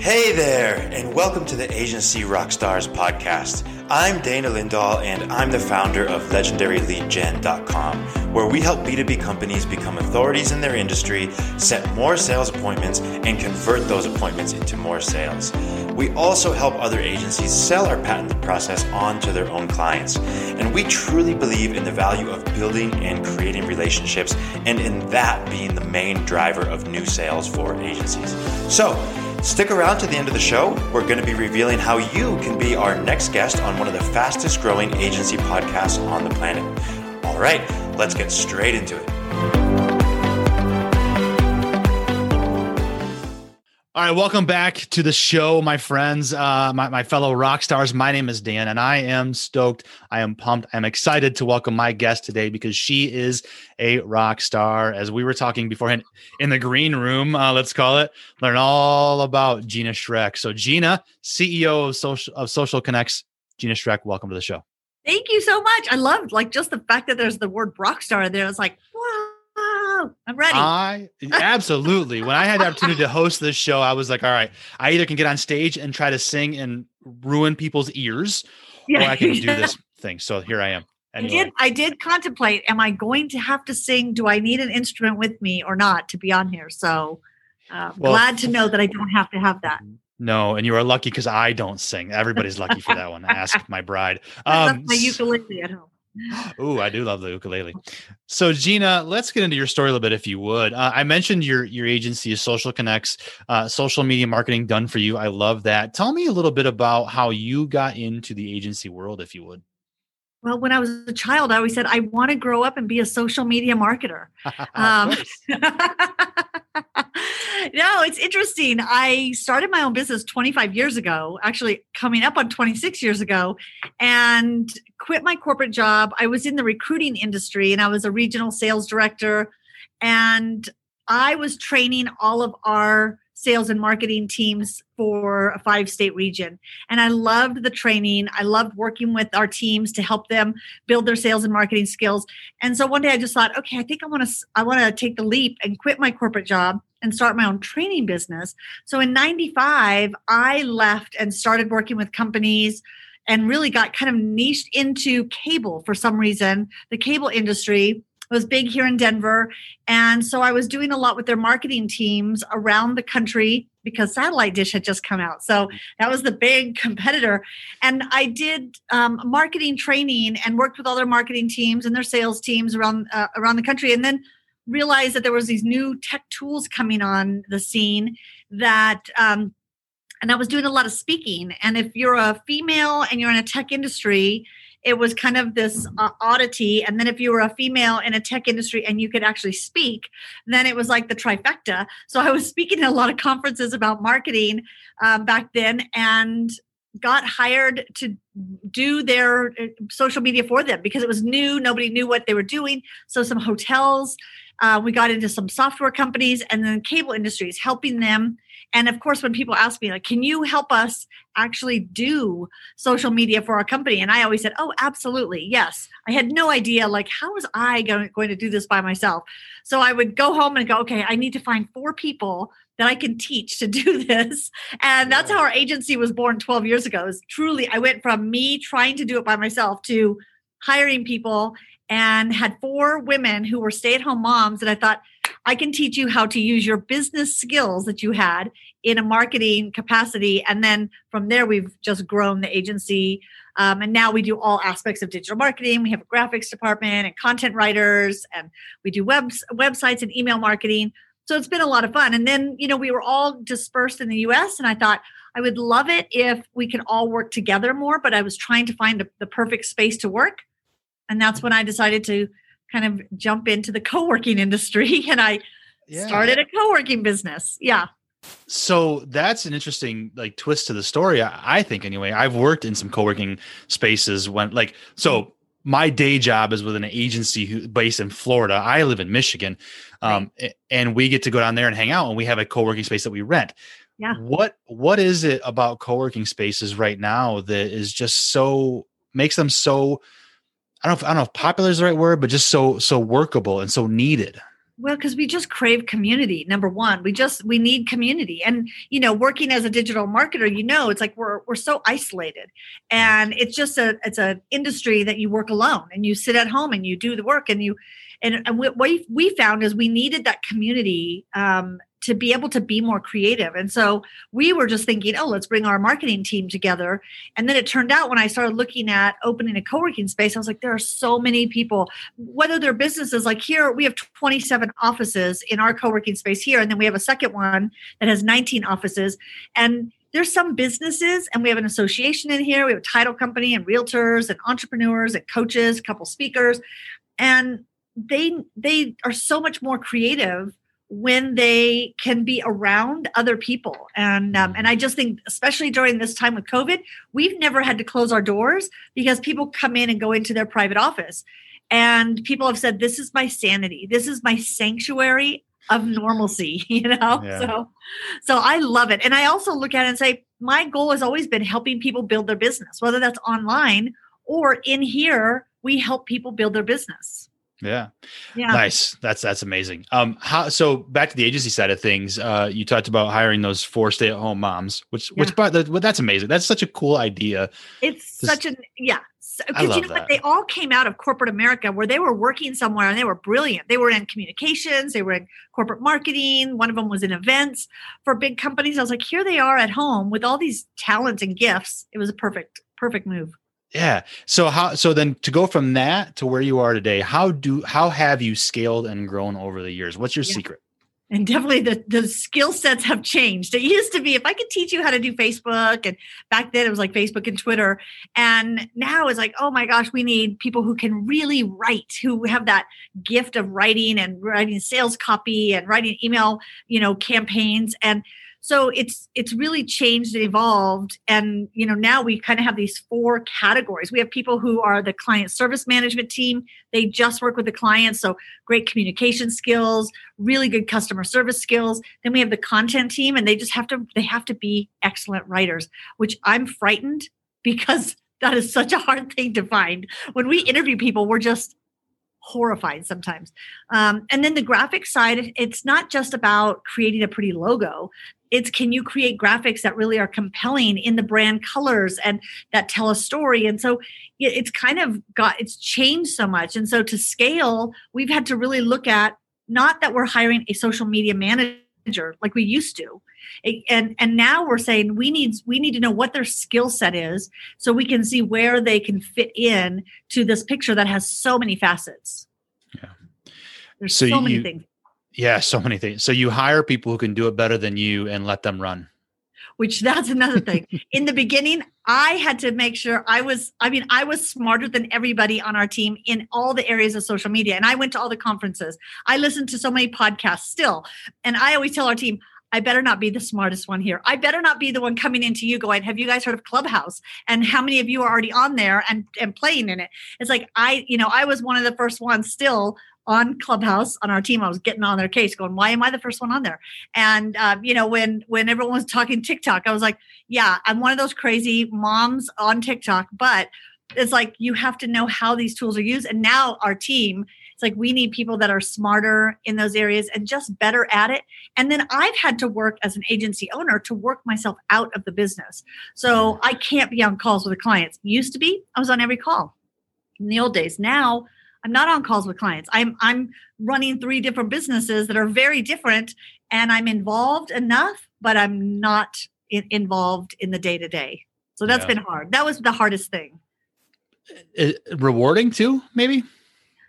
Hey there, and welcome to the Agency Rockstars podcast. I'm Dana Lindahl, and I'm the founder of LegendaryLeadGen.com, where we help B2B companies become authorities in their industry, set more sales appointments, and convert those appointments into more sales. We also help other agencies sell our patented process on to their own clients. And we truly believe in the value of building and creating relationships, and in that being the main driver of new sales for agencies. So, Stick around to the end of the show. We're going to be revealing how you can be our next guest on one of the fastest growing agency podcasts on the planet. All right, let's get straight into it. All right, welcome back to the show, my friends, uh, my, my fellow rock stars. My name is Dan, and I am stoked. I am pumped. I'm excited to welcome my guest today because she is a rock star. As we were talking beforehand in the green room, uh, let's call it, learn all about Gina Schreck. So, Gina, CEO of Social of Social Connects, Gina Schreck, welcome to the show. Thank you so much. I loved like just the fact that there's the word rock star there. It's like, wow I'm ready. I absolutely. when I had the opportunity to host this show, I was like, all right, I either can get on stage and try to sing and ruin people's ears, yeah. or I can do this thing. So here I am. I did. I did contemplate: Am I going to have to sing? Do I need an instrument with me or not to be on here? So, uh, well, glad to know that I don't have to have that. No, and you are lucky because I don't sing. Everybody's lucky for that one. Ask my bride. Um, my ukulele at home. Oh, I do love the ukulele. So, Gina, let's get into your story a little bit, if you would. Uh, I mentioned your your agency is Social Connects, uh, social media marketing done for you. I love that. Tell me a little bit about how you got into the agency world, if you would. Well, when I was a child, I always said I want to grow up and be a social media marketer. um, no, it's interesting. I started my own business 25 years ago, actually coming up on 26 years ago, and quit my corporate job. I was in the recruiting industry and I was a regional sales director. And I was training all of our sales and marketing teams for a five state region. And I loved the training. I loved working with our teams to help them build their sales and marketing skills. And so one day I just thought, okay, I think I want to I want to take the leap and quit my corporate job and start my own training business. So in 95, I left and started working with companies and really got kind of niched into cable for some reason, the cable industry was big here in Denver. And so I was doing a lot with their marketing teams around the country because Satellite Dish had just come out. So that was the big competitor. And I did um, marketing training and worked with all their marketing teams and their sales teams around uh, around the country. And then realized that there was these new tech tools coming on the scene that um, and I was doing a lot of speaking. And if you're a female and you're in a tech industry, it was kind of this uh, oddity. And then if you were a female in a tech industry and you could actually speak, then it was like the trifecta. So I was speaking at a lot of conferences about marketing um, back then and got hired to do their uh, social media for them because it was new. Nobody knew what they were doing. So some hotels, uh, we got into some software companies and then cable industries, helping them and of course, when people ask me, like, can you help us actually do social media for our company? And I always said, oh, absolutely. Yes. I had no idea, like, how was I going, going to do this by myself? So I would go home and go, okay, I need to find four people that I can teach to do this. And that's how our agency was born 12 years ago. Is truly, I went from me trying to do it by myself to hiring people and had four women who were stay at home moms. And I thought, I can teach you how to use your business skills that you had in a marketing capacity. And then from there, we've just grown the agency. Um, and now we do all aspects of digital marketing. We have a graphics department and content writers, and we do webs, websites and email marketing. So it's been a lot of fun. And then, you know, we were all dispersed in the US, and I thought I would love it if we could all work together more. But I was trying to find a, the perfect space to work. And that's when I decided to kind of jump into the co-working industry and I yeah. started a co-working business. Yeah. So that's an interesting like twist to the story. I, I think anyway. I've worked in some co-working spaces when like so mm-hmm. my day job is with an agency who based in Florida. I live in Michigan. Um, right. and we get to go down there and hang out and we have a co-working space that we rent. Yeah. What what is it about co-working spaces right now that is just so makes them so I don't know if, I don't know if popular is the right word, but just so so workable and so needed. Well, because we just crave community. Number one, we just we need community, and you know, working as a digital marketer, you know, it's like we're we're so isolated, and it's just a it's an industry that you work alone, and you sit at home and you do the work, and you and, and what we found is we needed that community um, to be able to be more creative. And so we were just thinking, oh, let's bring our marketing team together. And then it turned out when I started looking at opening a co working space, I was like, there are so many people, whether they're businesses like here, we have 27 offices in our co working space here. And then we have a second one that has 19 offices. And there's some businesses and we have an association in here we have a title company and realtors and entrepreneurs and coaches a couple speakers and they they are so much more creative when they can be around other people. And um, and i just think especially during this time with covid we've never had to close our doors because people come in and go into their private office. And people have said this is my sanity. This is my sanctuary of normalcy you know? Yeah. so so i love it. And i also look at it and say my goal has always been helping people build their business whether that's online or in here we help people build their business yeah. Yeah. Nice. That's that's amazing. Um how so back to the agency side of things, uh you talked about hiring those four stay-at-home moms, which yeah. which but that's amazing. That's such a cool idea. It's such an yeah. Because you know that. what? They all came out of corporate America where they were working somewhere and they were brilliant. They were in communications, they were in corporate marketing. One of them was in events for big companies. I was like, here they are at home with all these talents and gifts. It was a perfect, perfect move. Yeah. So how so then to go from that to where you are today, how do how have you scaled and grown over the years? What's your yeah. secret? And definitely the, the skill sets have changed. It used to be if I could teach you how to do Facebook, and back then it was like Facebook and Twitter. And now it's like, oh my gosh, we need people who can really write, who have that gift of writing and writing sales copy and writing email, you know, campaigns. And so it's it's really changed and evolved. And you know now we kind of have these four categories. We have people who are the client service management team. They just work with the clients so great communication skills really good customer service skills. Then we have the content team and they just have to they have to be excellent writers which i'm frightened because that is such a hard thing to find. When we interview people we're just horrified sometimes. Um, and then the graphic side, it's not just about creating a pretty logo. It's can you create graphics that really are compelling in the brand colors and that tell a story? And so it's kind of got it's changed so much. And so to scale we've had to really look at not that we're hiring a social media manager like we used to and and now we're saying we need we need to know what their skill set is so we can see where they can fit in to this picture that has so many facets yeah there's so, so many you, things yeah, so many things. So you hire people who can do it better than you and let them run. Which that's another thing. In the beginning, I had to make sure I was, I mean, I was smarter than everybody on our team in all the areas of social media. And I went to all the conferences. I listened to so many podcasts still. And I always tell our team, I better not be the smartest one here. I better not be the one coming into you going, Have you guys heard of Clubhouse? And how many of you are already on there and, and playing in it? It's like I, you know, I was one of the first ones still on Clubhouse on our team. I was getting on their case, going, "Why am I the first one on there?" And uh, you know, when when everyone was talking TikTok, I was like, "Yeah, I'm one of those crazy moms on TikTok." But it's like you have to know how these tools are used. And now our team, it's like we need people that are smarter in those areas and just better at it. And then I've had to work as an agency owner to work myself out of the business. So I can't be on calls with the clients. Used to be, I was on every call in the old days. Now I'm not on calls with clients. I'm I'm running three different businesses that are very different, and I'm involved enough, but I'm not in, involved in the day to day. So that's yeah. been hard. That was the hardest thing. It, rewarding too, maybe.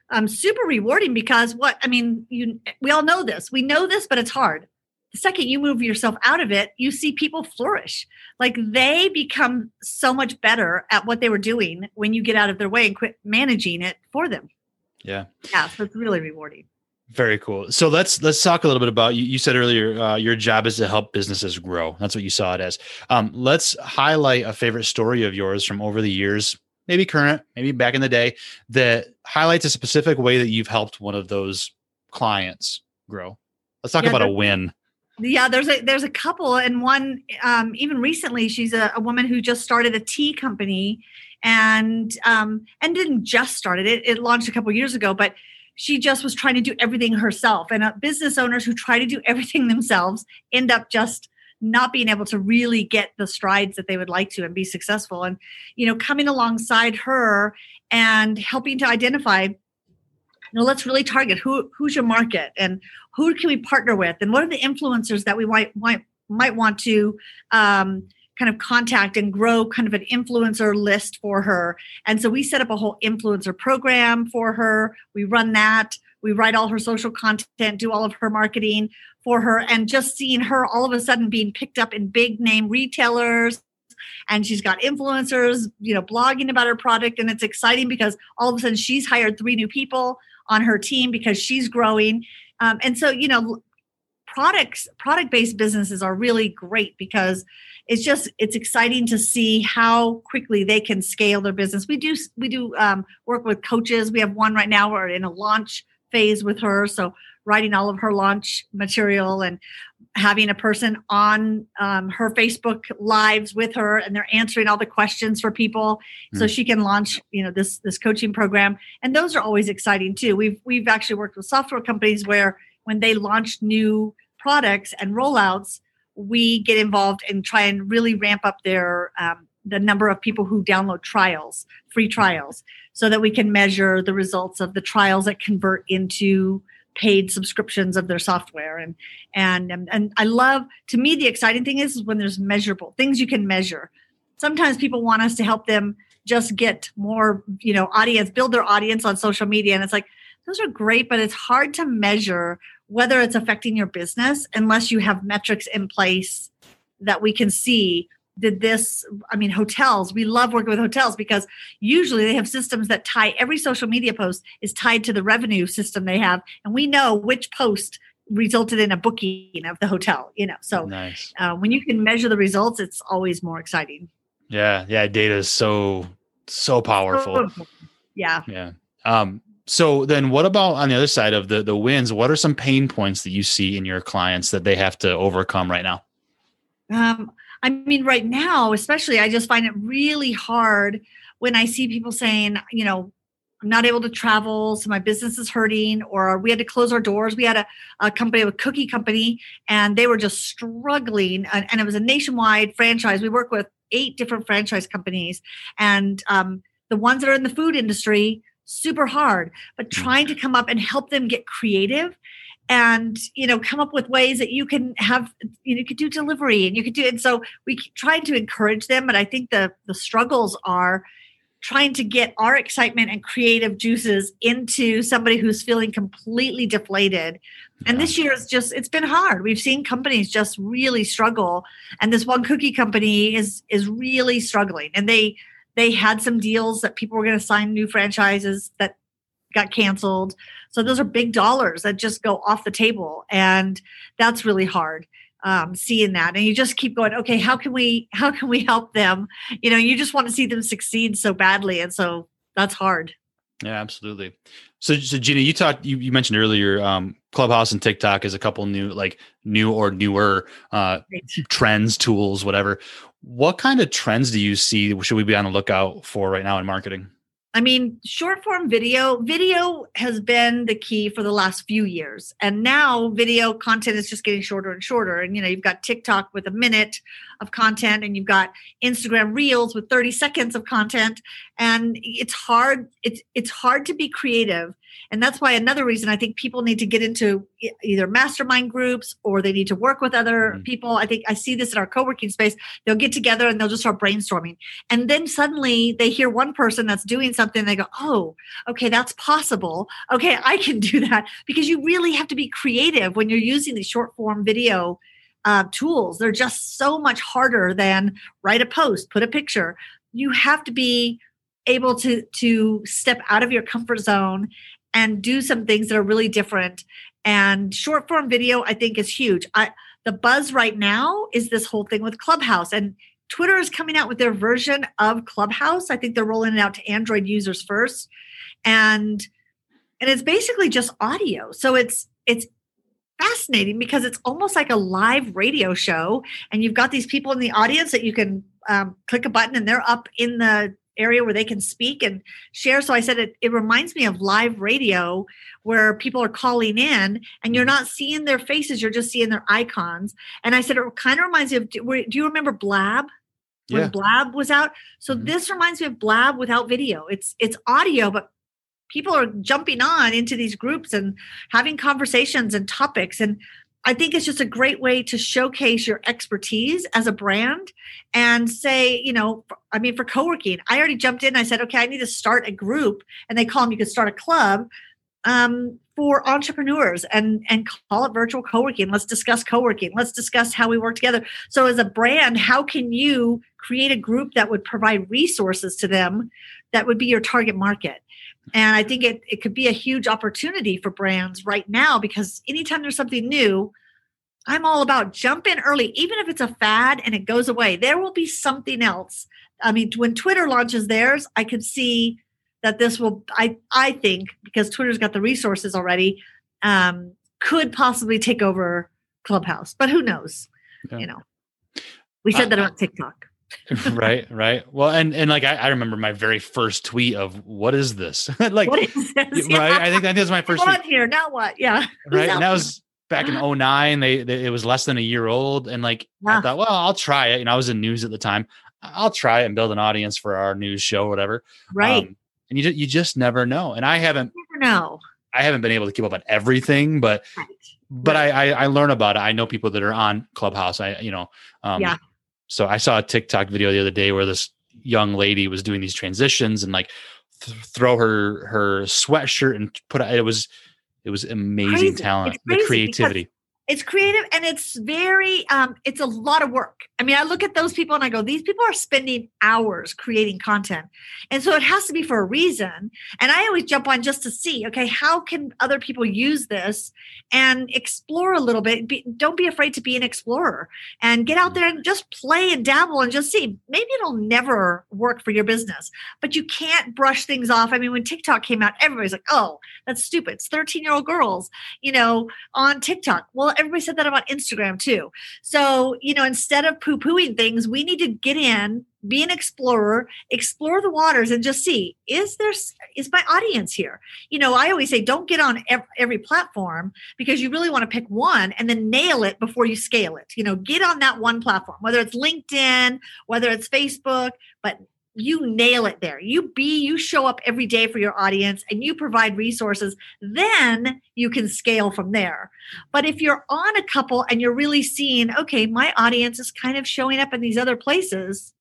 Um, super rewarding because what I mean, you we all know this. We know this, but it's hard. The second you move yourself out of it, you see people flourish. Like they become so much better at what they were doing when you get out of their way and quit managing it for them. Yeah. Yeah. So it's really rewarding. Very cool. So let's let's talk a little bit about you. You said earlier uh, your job is to help businesses grow. That's what you saw it as. Um, let's highlight a favorite story of yours from over the years, maybe current, maybe back in the day, that highlights a specific way that you've helped one of those clients grow. Let's talk yeah, about a win. Yeah, there's a there's a couple, and one um, even recently. She's a, a woman who just started a tea company and um, and didn't just start it. It, it launched a couple years ago, but she just was trying to do everything herself. And uh, business owners who try to do everything themselves end up just not being able to really get the strides that they would like to and be successful. And, you know, coming alongside her and helping to identify you know, let's really target who who's your market and who can we partner with and what are the influencers that we might might might want to um, kind of contact and grow kind of an influencer list for her. And so we set up a whole influencer program for her. We run that. We write all her social content, do all of her marketing for her, and just seeing her all of a sudden being picked up in big name retailers. And she's got influencers, you know, blogging about her product. And it's exciting because all of a sudden she's hired three new people on her team because she's growing. Um, and so, you know, products, product based businesses are really great because it's just it's exciting to see how quickly they can scale their business. We do we do um, work with coaches. We have one right now. We're in a launch phase with her, so writing all of her launch material and having a person on um, her Facebook lives with her, and they're answering all the questions for people, mm. so she can launch you know this this coaching program. And those are always exciting too. We've we've actually worked with software companies where when they launch new products and rollouts we get involved and try and really ramp up their um, the number of people who download trials, free trials, so that we can measure the results of the trials that convert into paid subscriptions of their software and and and, and I love to me the exciting thing is when there's measurable things you can measure. Sometimes people want us to help them just get more, you know, audience, build their audience on social media and it's like those are great but it's hard to measure whether it's affecting your business unless you have metrics in place that we can see did this i mean hotels we love working with hotels because usually they have systems that tie every social media post is tied to the revenue system they have and we know which post resulted in a booking of the hotel you know so nice. uh, when you can measure the results it's always more exciting. Yeah yeah data is so so powerful. Yeah. Yeah. Um so then what about on the other side of the the wins? What are some pain points that you see in your clients that they have to overcome right now? Um, i mean right now especially i just find it really hard when i see people saying you know i'm not able to travel so my business is hurting or we had to close our doors. We had a, a company a cookie company and they were just struggling and, and, it was a nationwide franchise. We work with eight different franchise companies and um, the ones that are in the food industry super hard, but mm. trying to come up and help them get creative and you know come up with ways that you can have you know you could do delivery and you could do and so we tried to encourage them but i think the the struggles are trying to get our excitement and creative juices into somebody who's feeling completely deflated. And this year is just it's been hard. We've seen companies just really struggle and this one cookie company is is really struggling and they they had some deals that people were going to sign new franchises that got canceled. So those are big dollars that just go off the table, and that's really hard um, seeing that. And you just keep going. Okay, how can we how can we help them? You know, you just want to see them succeed so badly, and so that's hard. Yeah, absolutely. So, so Gina, you talked, you, you mentioned earlier, um, Clubhouse and TikTok is a couple new, like new or newer uh, trends, tools, whatever. What kind of trends do you see? Should we be on the lookout for right now in marketing? I mean, short form video, video has been the key for the last few years. And now video content is just getting shorter and shorter. And, you know, you've got TikTok with a minute of content and you've got Instagram reels with 30 seconds of content. And it's hard, it's, it's hard to be creative and that's why another reason I think people need to get into either mastermind groups or they need to work with other mm-hmm. people. I think I see this in our co-working space. They'll get together and they'll just start brainstorming. And then suddenly they hear one person that's doing something. They go, oh, okay, that's possible. Okay, I can do that. Because you really have to be creative when you're using the short form video uh, tools. They're just so much harder than write a post, put a picture. You have to be able to to step out of your comfort zone and do some things that are really different. And short form video, I think, is huge. I, the buzz right now is this whole thing with Clubhouse. And Twitter is coming out with their version of Clubhouse. I think they're rolling it out to Android users first. And and it's basically just audio. So it's it's fascinating because it's almost like a live radio show and you've got these people in the audience that you can um, click a button and they're up in the area where they can speak and share. So I said it, it reminds me of live radio where people are calling in and you're not seeing their faces, you're just seeing their icons. And I said it kind of reminds me of do you remember Blab? When Yeah. Blab was out. So Mhm. this reminds me of Blab without video. It's it's audio, but people are jumping on into these groups and having conversations and topics and I think it's just a great way to showcase your expertise as a brand and say, you know, I mean, for co-working, I already jumped in. I said, okay, I need to start a group, and they call them. You could start a club um, for entrepreneurs and and call it virtual co-working. Let's discuss co-working. Let's discuss how we work together. So, as a brand, how can you create a group that would provide resources to them that would be your target market? And I think it, it could be a huge opportunity for brands right now because anytime there's something new, I'm all about jump in early, even if it's a fad and it goes away. There will be something else. I mean, when Twitter launches theirs, I could see that this will. I I think because Twitter's got the resources already, um, could possibly take over Clubhouse. But who knows? Yeah. You know, we said I- that about TikTok. right, right. Well, and and like I, I remember my very first tweet of what is this? like what is this? right. I think I think that was my first Come tweet. on here. Now what? Yeah. Right and that was back in 09 they, they it was less than a year old and like i thought well i'll try it you know i was in news at the time i'll try it and build an audience for our news show whatever right. Um, and you just, you just never know and i haven't know. i haven't been able to keep up on everything but Right. but Right. I, I i learn about it i know people that are on clubhouse i you know um Yeah. So i saw a tiktok video the other day where this young lady was doing these transitions and like th- throw her her sweatshirt and put it it was it was amazing Crazy. talent the creativity it's creative and it's very um it's a lot of work. I mean i look at those people and i go these people are spending hours creating content. And so it has to be for a reason. And i always jump on just to see okay how can other people use this and explore a little bit? Be, don't be afraid to be an explorer and get out there and just play and dabble and just see. Maybe it'll never work for your business but you can't brush things off. I mean when tiktok came out everybody's like oh that's stupid. It's 13 year old girls you know on TikTok. Well, everybody said that about Instagram too. So, you know, instead of poo pooing things, we need to get in, be an explorer, explore the waters and just see is there, is my audience here? You know, I always say don't get on every platform because you really want to pick one and then nail it before you scale it. You know, get on that one platform, whether it's LinkedIn, whether it's Facebook, but you nail it there. You be, you show up every day for your audience and you provide resources. Then you can scale from there. But if you're on a couple and you're really seeing, okay, my audience is kind of showing up in these other places,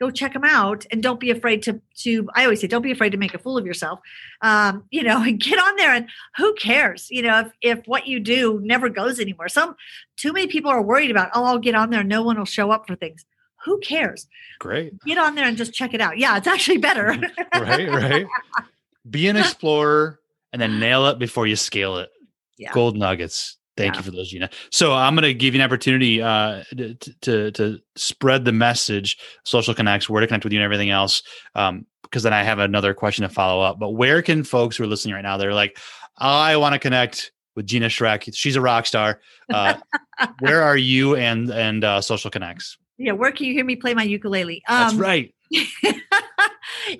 go check them out and don't be afraid to to i always say don't be afraid to make a fool of yourself um you know and get on there and who cares you know if if what you do never goes anywhere some too many people are worried about oh i'll get on there no one will show up for things who cares? Great. Get on there and just check it out. Yeah it's actually better. Right right. Be an explorer and then nail it before you scale it. Yeah. gold nuggets. Thank Yeah. you for those gina. So i'm going to give you an opportunity uh to, to to spread the message social connects where to connect with you and everything else um because then i have another question to follow up. But where can folks who are listening right now they're like i want to connect with gina Schreck. She's a rock star. Uh where are you and and uh social connects yeah where can you hear me play my ukulele that's Um, right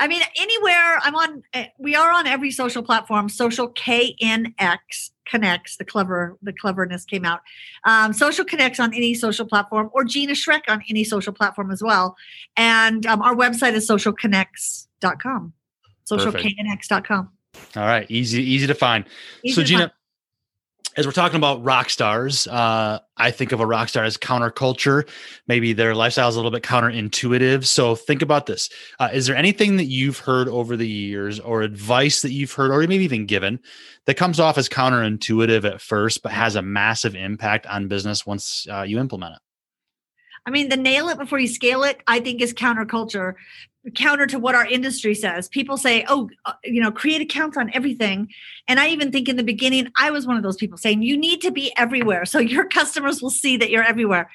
I mean, anywhere I'm on, eh, we are on every social platform. Social KNX connects. The clever, the cleverness came out. Um, social connects on any social platform, or Gina Schreck on any social platform as well. And um, our website is socialconnects.com. Socialknx.com. all right easy easy to find Easy so to Gina, find. As we're talking about rock stars, uh, I think of a rock star as counterculture. Maybe their lifestyle is a little bit counterintuitive. So think about this: uh, Is there anything that you've heard over the years, or advice that you've heard, or maybe even given, that comes off as counterintuitive at first, but has a massive impact on business once uh, you implement it? I mean, the nail it before you scale it, I think is counterculture, counter to what our industry says. People say, oh, uh, you know, create accounts on everything. And I even think in the beginning, I was one of those people saying, you need to be everywhere. So your customers will see that you're everywhere.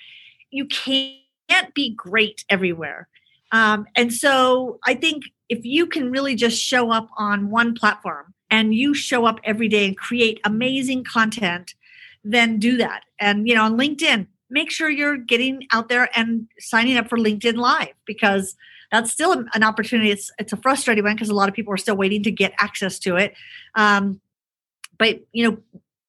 You can't be great everywhere. Um, and so I think if you can really just show up on one platform and you show up every day and create amazing content, then do that. And, you know, on LinkedIn, make sure you're getting out there and signing up for LinkedIn Live because that's still an opportunity. It's it's a frustrating one because a lot of people are still waiting to get access to it. Um, but you know,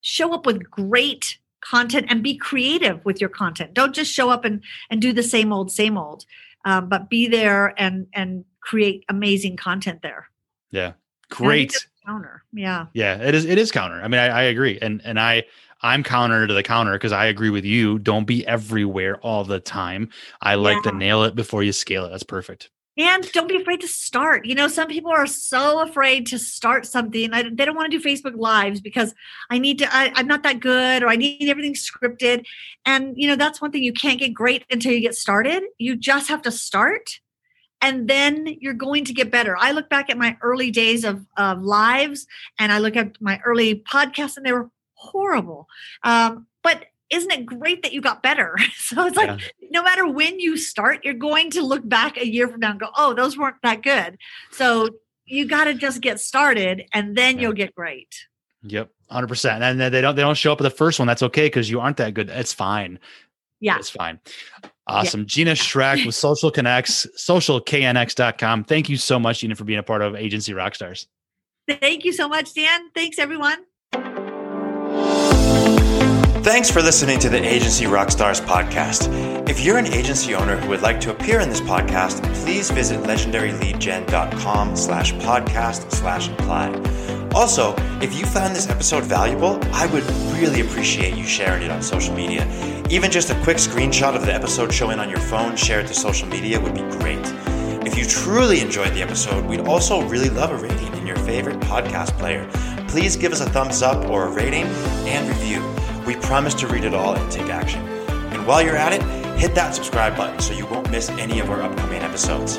show up with great content and be creative with your content. Don't just show up and and do the same old same old, um, but be there and and create amazing content there. Yeah, great counter. Yeah, yeah, it is. It is counter. I mean, I, I agree, and and I I'm counter to the counter because I agree with you. Don't be everywhere all the time. I like yeah. to nail it before you scale it. That's perfect. And don't be afraid to start. You know, some people are so afraid to start something. I, they don't want to do Facebook Lives because I need to, I, I'm not that good or I need everything scripted. And, you know, that's one thing you can't get great until you get started. You just have to start and then you're going to get better. I look back at my early days of, of lives and I look at my early podcasts and they were horrible. Um, but isn't it great that you got better? So it's like yeah. no matter when you start, you're going to look back a year from now and go, oh, those weren't that good. So you got to just get started and then yeah. you'll get great. Yep. 100%. And they don't they don't show up at the first one. That's okay cuz you aren't that good. It's fine. Yeah. It's fine. Awesome. Yeah. Gina Schreck with Social Connects, socialknx.com. Thank you so much, Gina, for being a part of Agency Rockstars. Thank you so much, Dan. Thanks, everyone. Thanks for listening to the Agency Rockstars podcast. If you're an agency owner who would like to appear in this podcast, please visit legendaryleadgen.com slash podcast slash apply. Also, if you found this episode valuable, I would really appreciate you sharing it on social media. Even just a quick screenshot of the episode showing on your phone shared to social media would be great. If you truly enjoyed the episode, we'd also really love a rating in your favorite podcast player. Please give us a thumbs up or a rating and review. We promise to read it all and take action. And while you're at it, hit that subscribe button so you won't miss any of our upcoming episodes.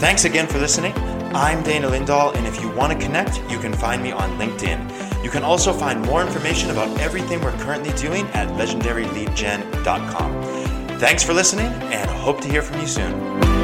Thanks again for listening. I'm Dana Lindahl, and if you want to connect, you can find me on LinkedIn. You can also find more information about everything we're currently doing at legendaryleadgen.com. Thanks for listening, and hope to hear from you soon.